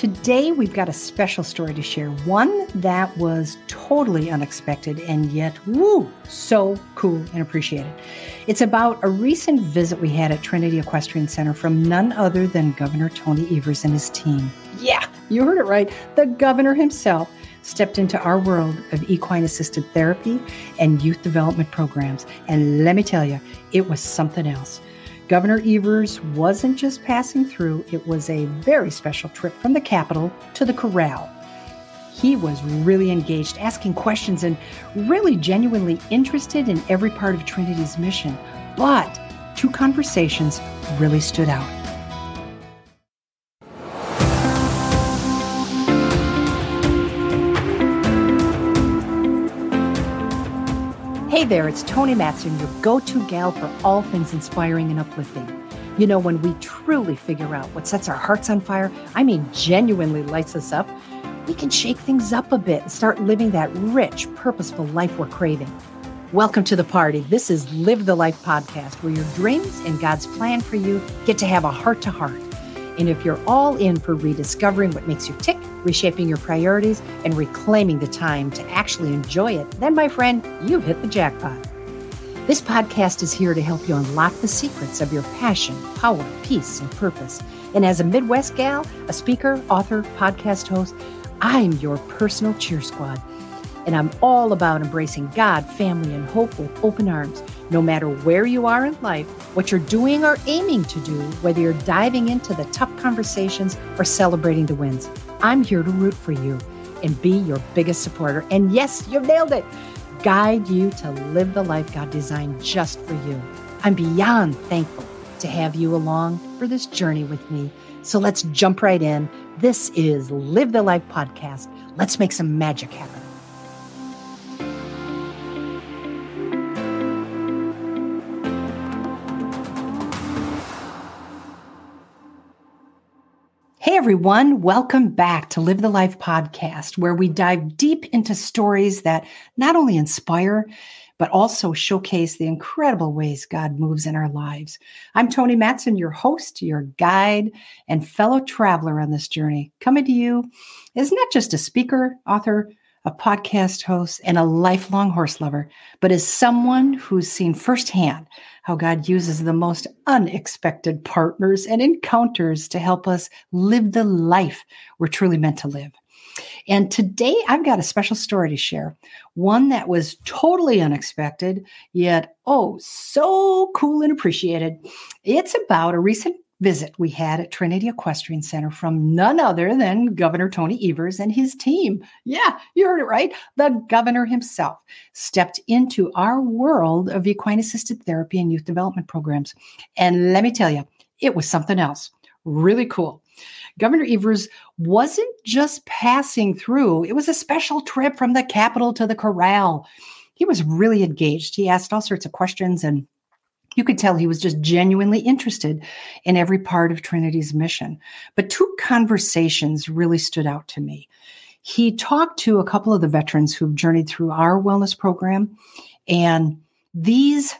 Today, we've got a special story to share, one that was totally unexpected and yet, woo, so cool and appreciated. It's about a recent visit we had at Trinity Equestrian Center from none other than Governor Tony Evers and his team. Yeah, you heard it right. The governor himself stepped into our world of equine assisted therapy and youth development programs. And let me tell you, it was something else. Governor Evers wasn't just passing through, it was a very special trip from the Capitol to the Corral. He was really engaged, asking questions, and really genuinely interested in every part of Trinity's mission. But two conversations really stood out. There, it's Toni Matson, your go to gal for all things inspiring and uplifting. You know, when we truly figure out what sets our hearts on fire, I mean, genuinely lights us up, we can shake things up a bit and start living that rich, purposeful life we're craving. Welcome to the party. This is Live the Life podcast, where your dreams and God's plan for you get to have a heart to heart. And if you're all in for rediscovering what makes you tick, reshaping your priorities, and reclaiming the time to actually enjoy it, then, my friend, you've hit the jackpot. This podcast is here to help you unlock the secrets of your passion, power, peace, and purpose. And as a Midwest gal, a speaker, author, podcast host, I'm your personal cheer squad. And I'm all about embracing God, family, and hope with open arms. No matter where you are in life, what you're doing or aiming to do, whether you're diving into the tough conversations or celebrating the wins, I'm here to root for you and be your biggest supporter. And yes, you've nailed it. Guide you to live the life God designed just for you. I'm beyond thankful to have you along for this journey with me. So let's jump right in. This is Live the Life Podcast. Let's make some magic happen. Everyone, welcome back to Live the Life podcast, where we dive deep into stories that not only inspire, but also showcase the incredible ways God moves in our lives. I'm Toni Matson, your host, your guide, and fellow traveler on this journey, coming to you as not just a speaker, author, a podcast host, and a lifelong horse lover, but as someone who's seen firsthand how God uses the most unexpected partners and encounters to help us live the life we're truly meant to live. And today I've got a special story to share, one that was totally unexpected, yet oh, so cool and appreciated. It's about a recent visit we had at Trinity Equestrian Center from none other than Governor Tony Evers and his team. Yeah, you heard it right. The governor himself stepped into our world of equine assisted therapy and youth development programs. And let me tell you, it was something else. Really cool. Governor Evers wasn't just passing through, it was a special trip from the Capitol to the corral. He was really engaged. He asked all sorts of questions and you could tell he was just genuinely interested in every part of Trinity's mission. But two conversations really stood out to me. He talked to a couple of the veterans who've journeyed through our wellness program, and these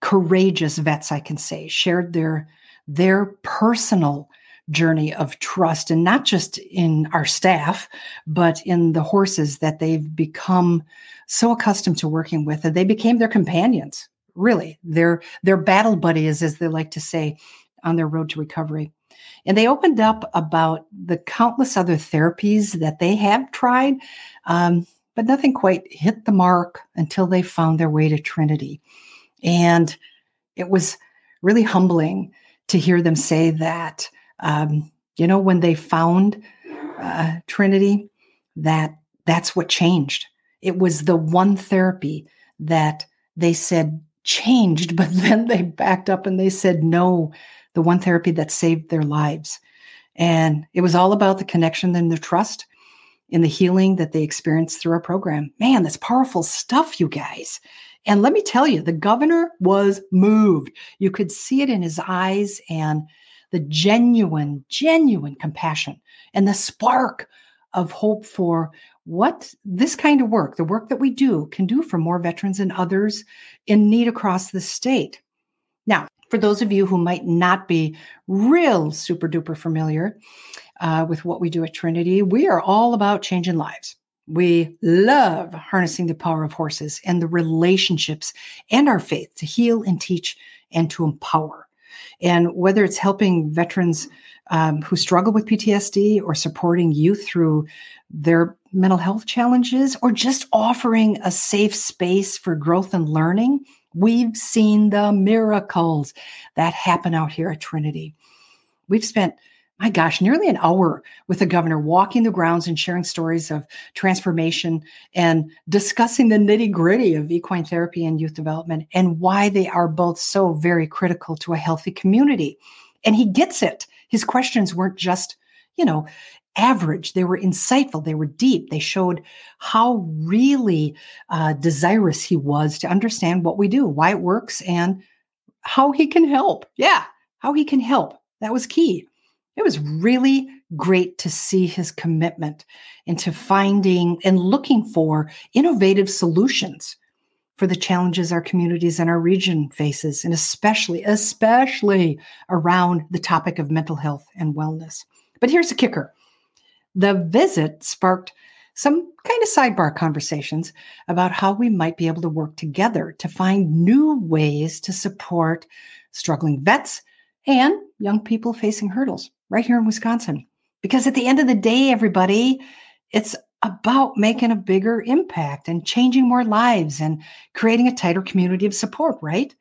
courageous vets, I can say, shared their their personal journey of trust and not just in our staff but in the horses that they've become so accustomed to working with and they became their companions really their their battle buddies as they like to say on their road to recovery. And they opened up about the countless other therapies that they have tried um, but nothing quite hit the mark until they found their way to trinity. And it was really humbling to hear them say that um, you know when they found uh, trinity that that's what changed. It was the one therapy that they said changed, but then they backed up and they said no, the one therapy that saved their lives. And it was all about the connection and the trust in the healing that they experienced through our program. Man, that's powerful stuff, you guys. And let me tell you, the governor was moved. You could see it in his eyes and the genuine, genuine compassion and the spark of hope for what this kind of work, the work that we do, can do for more veterans and others in need across the state. Now, For those of you who might not be real super duper familiar uh, with what we do at Trinity, we are all about changing lives. We love harnessing the power of horses and the relationships and our faith to heal and teach and to empower. And whether it's helping veterans um, who struggle with PTSD or supporting youth through their mental health challenges or just offering a safe space for growth and learning, we've seen the miracles that happen out here at Trinity. We've spent my gosh, nearly an hour with the governor walking the grounds and sharing stories of transformation and discussing the nitty gritty of equine therapy and youth development and why they are both so very critical to a healthy community. And he gets it. His questions weren't just, you know, average. They were insightful. They were deep. They showed how really uh, desirous he was to understand what we do, why it works, and how he can help. Yeah, how he can help. That was key it was really great to see his commitment into finding and looking for innovative solutions for the challenges our communities and our region faces and especially especially around the topic of mental health and wellness but here's the kicker the visit sparked some kind of sidebar conversations about how we might be able to work together to find new ways to support struggling vets and young people facing hurdles right here in Wisconsin. Because at the end of the day, everybody, it's about making a bigger impact and changing more lives and creating a tighter community of support, right?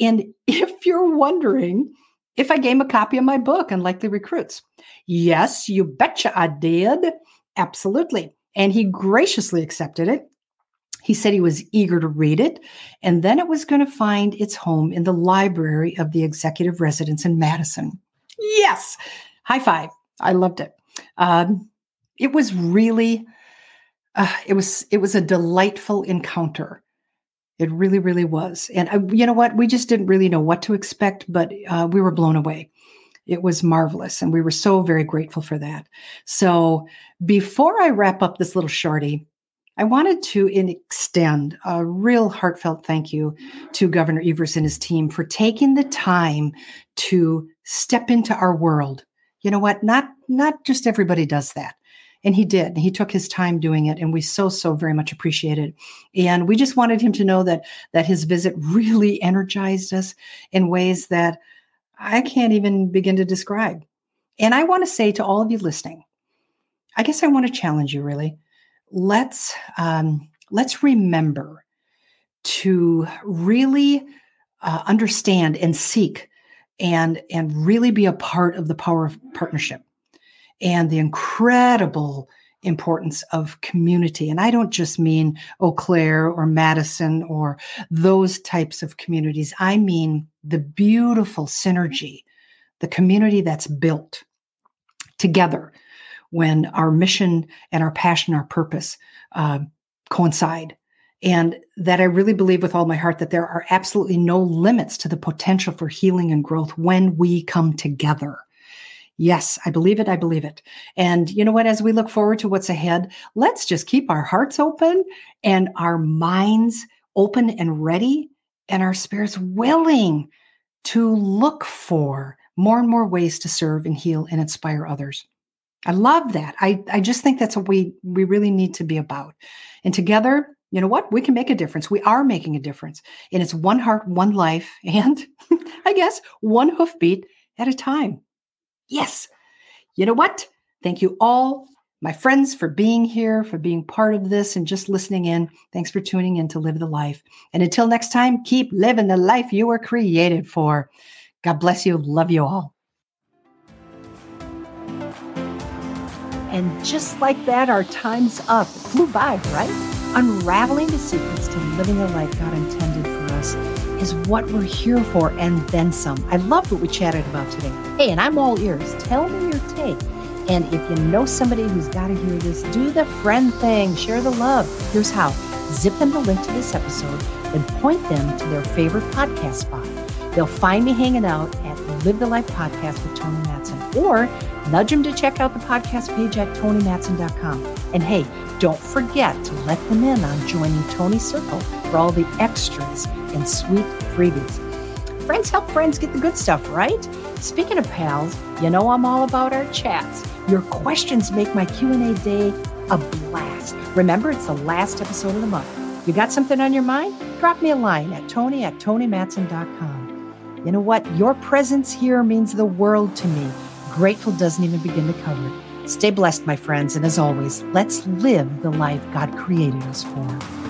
And if you're wondering if I gave him a copy of my book, Unlikely Recruits, yes, you betcha I did. Absolutely. And he graciously accepted it. He said he was eager to read it, and then it was going to find its home in the library of the executive residence in Madison. Yes, high five. I loved it. Um, it was really, uh, it was it was a delightful encounter. It really, really was. And uh, you know what? We just didn't really know what to expect, but uh, we were blown away. It was marvelous, and we were so very grateful for that. So, before I wrap up this little shorty, I wanted to extend a real heartfelt thank you to Governor Evers and his team for taking the time to step into our world. You know what? Not not just everybody does that. And he did. He took his time doing it, and we so so very much appreciate it. And we just wanted him to know that that his visit really energized us in ways that I can't even begin to describe. And I want to say to all of you listening, I guess I want to challenge you really let's um, let's remember to really uh, understand and seek and and really be a part of the power of partnership and the incredible importance of community and i don't just mean eau claire or madison or those types of communities i mean the beautiful synergy the community that's built together when our mission and our passion, our purpose uh, coincide. And that I really believe with all my heart that there are absolutely no limits to the potential for healing and growth when we come together. Yes, I believe it. I believe it. And you know what? As we look forward to what's ahead, let's just keep our hearts open and our minds open and ready and our spirits willing to look for more and more ways to serve and heal and inspire others. I love that. I, I just think that's what we we really need to be about. And together, you know what? We can make a difference. We are making a difference. And it's one heart, one life, and I guess one hoofbeat at a time. Yes. You know what? Thank you all, my friends, for being here, for being part of this, and just listening in. Thanks for tuning in to Live the Life. And until next time, keep living the life you were created for. God bless you. Love you all. And just like that, our time's up. It flew by, right? Unraveling the secrets to living the life God intended for us is what we're here for, and then some. I love what we chatted about today. Hey, and I'm all ears. Tell me your take. And if you know somebody who's got to hear this, do the friend thing, share the love. Here's how zip them the link to this episode, and point them to their favorite podcast spot. They'll find me hanging out at Live the Life Podcast with Toni Matson or nudge them to check out the podcast page at tonimatson.com. And hey, don't forget to let them in on joining Toni's Circle for all the extras and sweet freebies. Friends help friends get the good stuff, right? Speaking of pals, you know I'm all about our chats. Your questions make my Q&A day a blast. Remember, it's the last episode of the month. You got something on your mind? Drop me a line at toni at tonimatson.com. You know what? Your presence here means the world to me. Grateful doesn't even begin to cover it. Stay blessed, my friends, and as always, let's live the life God created us for.